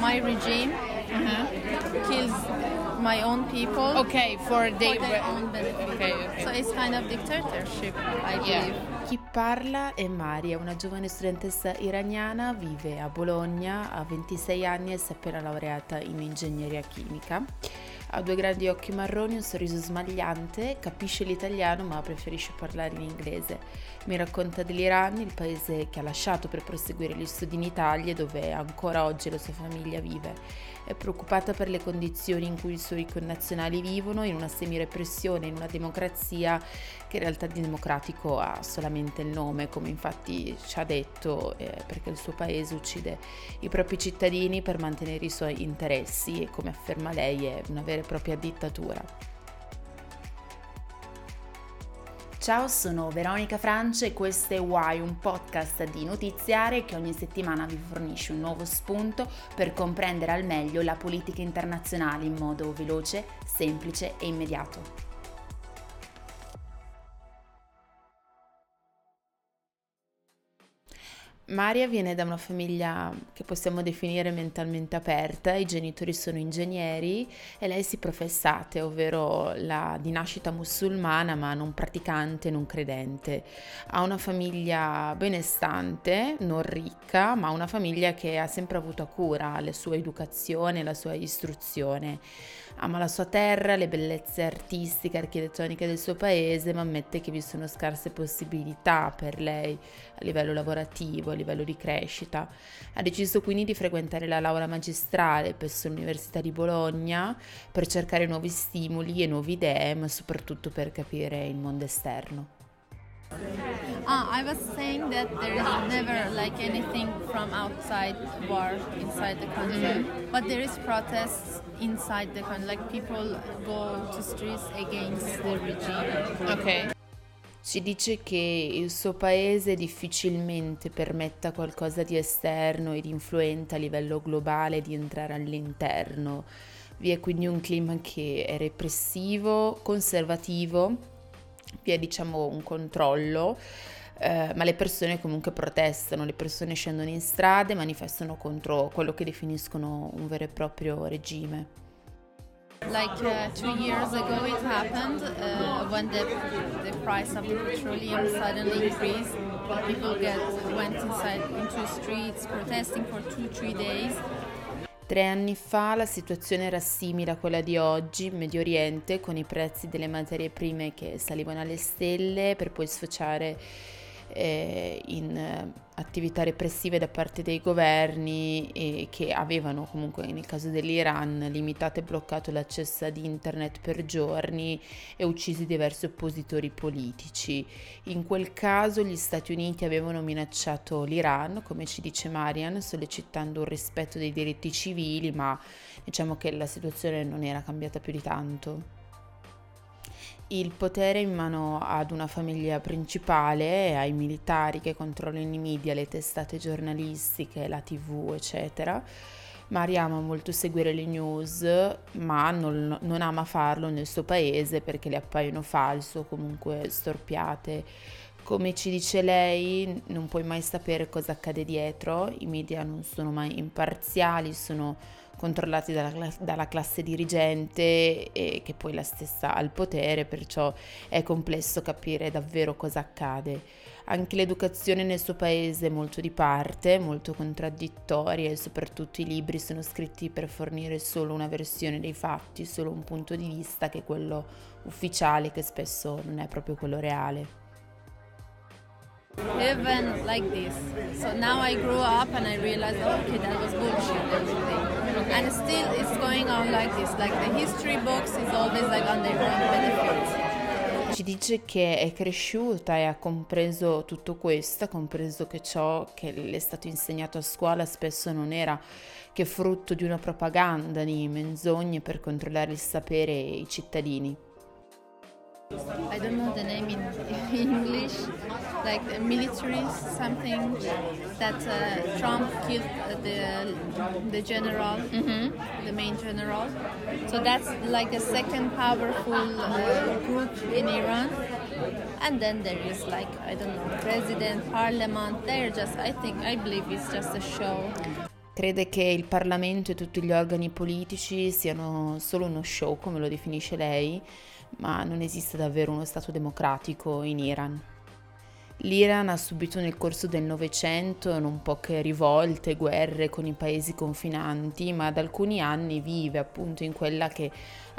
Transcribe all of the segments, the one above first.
my regime kills my own people Okay, for, they, for their own benefit. Okay, okay. So it's kind of dictatorship, I Yeah. believe. Chi parla è Maria, una giovane studentessa iraniana, vive a Bologna, ha 26 anni e si è appena laureata in ingegneria chimica. Ha due grandi occhi marroni, un sorriso smagliante, capisce l'italiano ma preferisce parlare in inglese. Mi racconta dell'Iran, il paese che ha lasciato per proseguire gli studi in Italia dove ancora oggi la sua famiglia vive. È preoccupata per le condizioni in cui i suoi connazionali vivono in una semirepressione, in una democrazia che in realtà di democratico ha solamente il nome, come infatti ci ha detto, eh, perché il suo paese uccide i propri cittadini per mantenere i suoi interessi e come afferma lei è una vera e propria dittatura. Ciao, sono Veronica Francia e questo è Why, un podcast di notiziare che ogni settimana vi fornisce un nuovo spunto per comprendere al meglio la politica internazionale in modo veloce, semplice e immediato. Maria viene da una famiglia che possiamo definire mentalmente aperta, i genitori sono ingegneri e lei si professa ovvero la di nascita musulmana ma non praticante, non credente. Ha una famiglia benestante, non ricca, ma una famiglia che ha sempre avuto a cura la sua educazione, la sua istruzione. Ama la sua terra, le bellezze artistiche, architettoniche del suo paese, ma ammette che vi sono scarse possibilità per lei a livello lavorativo, livello di crescita. Ha deciso quindi di frequentare la laurea magistrale presso l'Università di Bologna per cercare nuovi stimoli e nuove idee, ma soprattutto per capire il mondo esterno. Ah, I was saying that there is never like anything from outside war inside the country, but there is protests inside the country. Like people go to streets against the regime. Ok. Ci dice che il suo paese difficilmente permetta qualcosa di esterno e di influente a livello globale di entrare all'interno. Vi è quindi un clima che è repressivo, conservativo, vi è diciamo un controllo, eh, ma le persone comunque protestano, le persone scendono in strada e manifestano contro quello che definiscono un vero e proprio regime. Like uh, two years ago, it happened uh, when the, the price of petroleum suddenly increased. People get went inside into streets protesting for two three days. Tre anni fa la situazione era simile a quella di oggi in Medio Oriente, con i prezzi delle materie prime che salivano alle stelle per poi sfociare eh, in eh, attività repressive da parte dei governi e che avevano comunque nel caso dell'Iran limitato e bloccato l'accesso ad internet per giorni e uccisi diversi oppositori politici. In quel caso gli Stati Uniti avevano minacciato l'Iran, come ci dice Marian, sollecitando un rispetto dei diritti civili, ma diciamo che la situazione non era cambiata più di tanto il potere in mano ad una famiglia principale, ai militari che controllano i media, le testate giornalistiche, la tv, eccetera. Maria ama molto seguire le news, ma non, non ama farlo nel suo paese perché le appaiono false o comunque storpiate. Come ci dice lei, non puoi mai sapere cosa accade dietro, i media non sono mai imparziali, sono controllati dalla, dalla, classe dirigente e che poi la stessa ha il potere, perciò è complesso capire davvero cosa accade. Anche l'educazione nel suo paese è molto di parte, molto contraddittoria e soprattutto i libri sono scritti per fornire solo una versione dei fatti, solo un punto di vista che è quello ufficiale che spesso non è proprio quello reale. Even like this. So now I grew up and I realized, oh, okay, that was bullshit, everything. And still it's going on like this. Like the history books is always like on their own benefit. Ci dice che è cresciuta e ha compreso tutto questo, ha compreso che ciò che le è stato insegnato a scuola spesso non era che frutto di una propaganda di menzogne per controllare il sapere e i cittadini. I don't know the name in English, like the military something that uh, Trump killed the the general, the main general. So that's like the second powerful uh, group in Iran. And then there is like I don't know, president, parliament. They're just I think I believe it's just a show. Crede che il Parlamento e tutti gli organi politici siano solo uno show, come lo definisce lei, ma non esiste davvero uno Stato democratico in Iran. L'Iran ha subito nel corso del Novecento non poche rivolte, guerre con i paesi confinanti, ma da alcuni anni vive appunto in quella che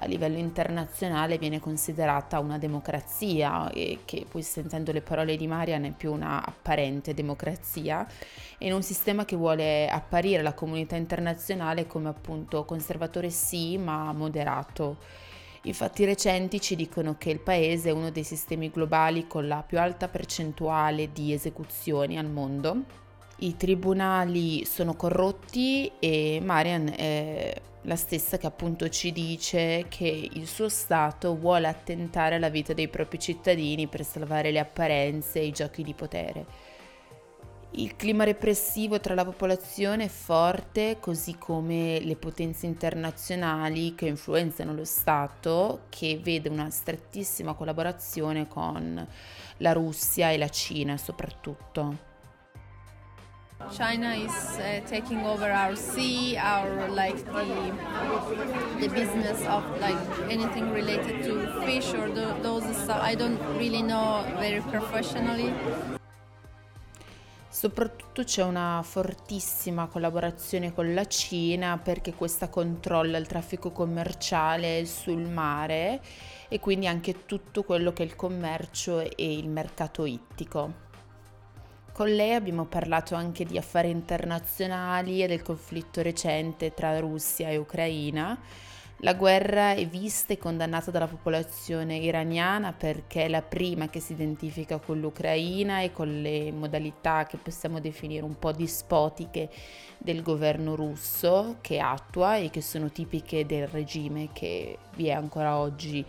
a livello internazionale viene considerata una democrazia e che poi sentendo le parole di Marian è più una apparente democrazia in un sistema che vuole apparire alla comunità internazionale come appunto conservatore sì ma moderato i fatti recenti ci dicono che il paese è uno dei sistemi globali con la più alta percentuale di esecuzioni al mondo. I tribunali sono corrotti e Marian è la stessa che appunto ci dice che il suo Stato vuole attentare alla vita dei propri cittadini per salvare le apparenze e i giochi di potere. Il clima repressivo tra la popolazione è forte, così come le potenze internazionali che influenzano lo Stato, che vede una strettissima collaborazione con la Russia e la Cina soprattutto. China is uh, taking over our sea, our like the the business of like anything related to fish or the, those stuff. I don't really know very professionally. Soprattutto c'è una fortissima collaborazione con la Cina perché questa controlla il traffico commerciale sul mare e quindi anche tutto quello che è il commercio e il mercato ittico. Con lei abbiamo parlato anche di affari internazionali e del conflitto recente tra Russia e Ucraina la guerra è vista e condannata dalla popolazione iraniana perché è la prima che si identifica con l'Ucraina e con le modalità che possiamo definire un po' dispotiche del governo russo che attua e che sono tipiche del regime che vi è ancora oggi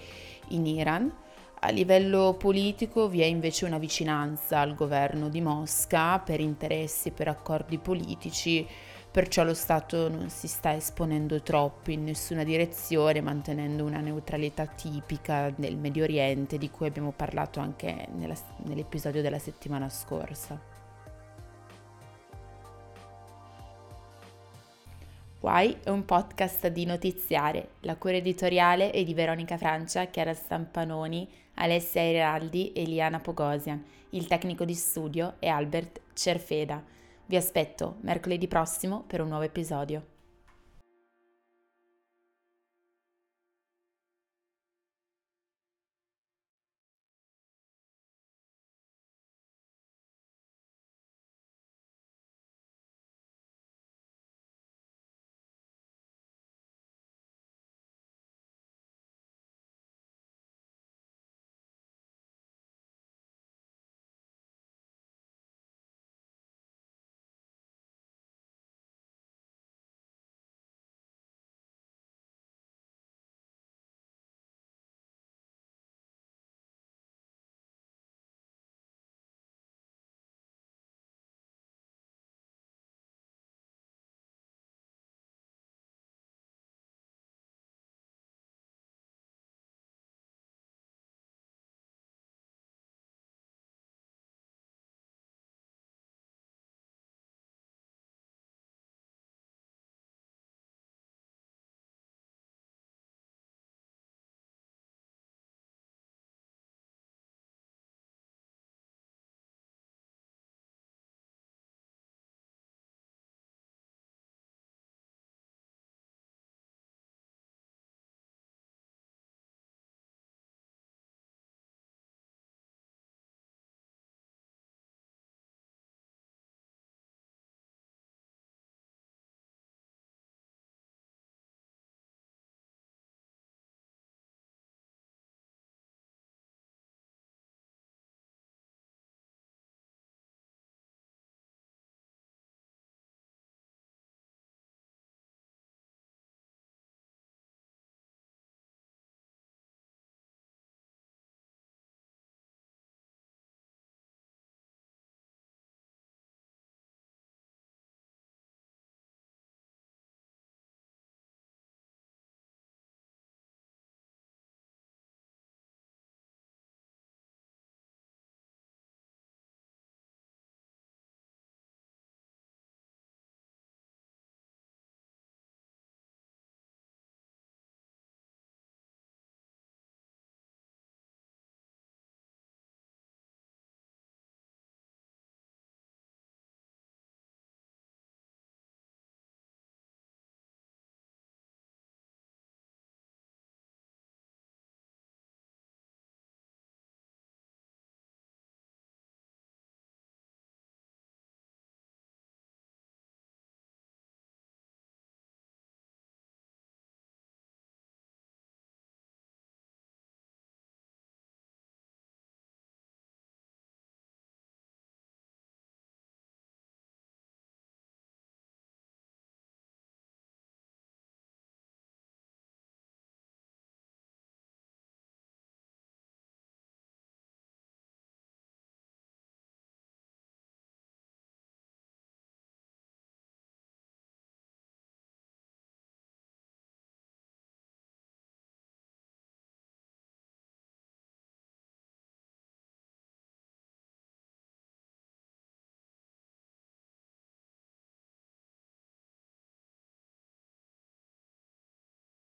in Iran. A livello politico vi è invece una vicinanza al governo di Mosca per interessi per accordi politici perciò lo Stato non si sta esponendo troppo in nessuna direzione, mantenendo una neutralità tipica del Medio Oriente di cui abbiamo parlato anche nella, nell'episodio della settimana scorsa. Why è un podcast di notiziare. La cura editoriale è di Veronica Francia, Chiara Stampanoni, Alessia Iraldi e Liana Pogosian. Il tecnico di studio è Albert Cerfeda. Vi aspetto mercoledì prossimo per un nuovo episodio.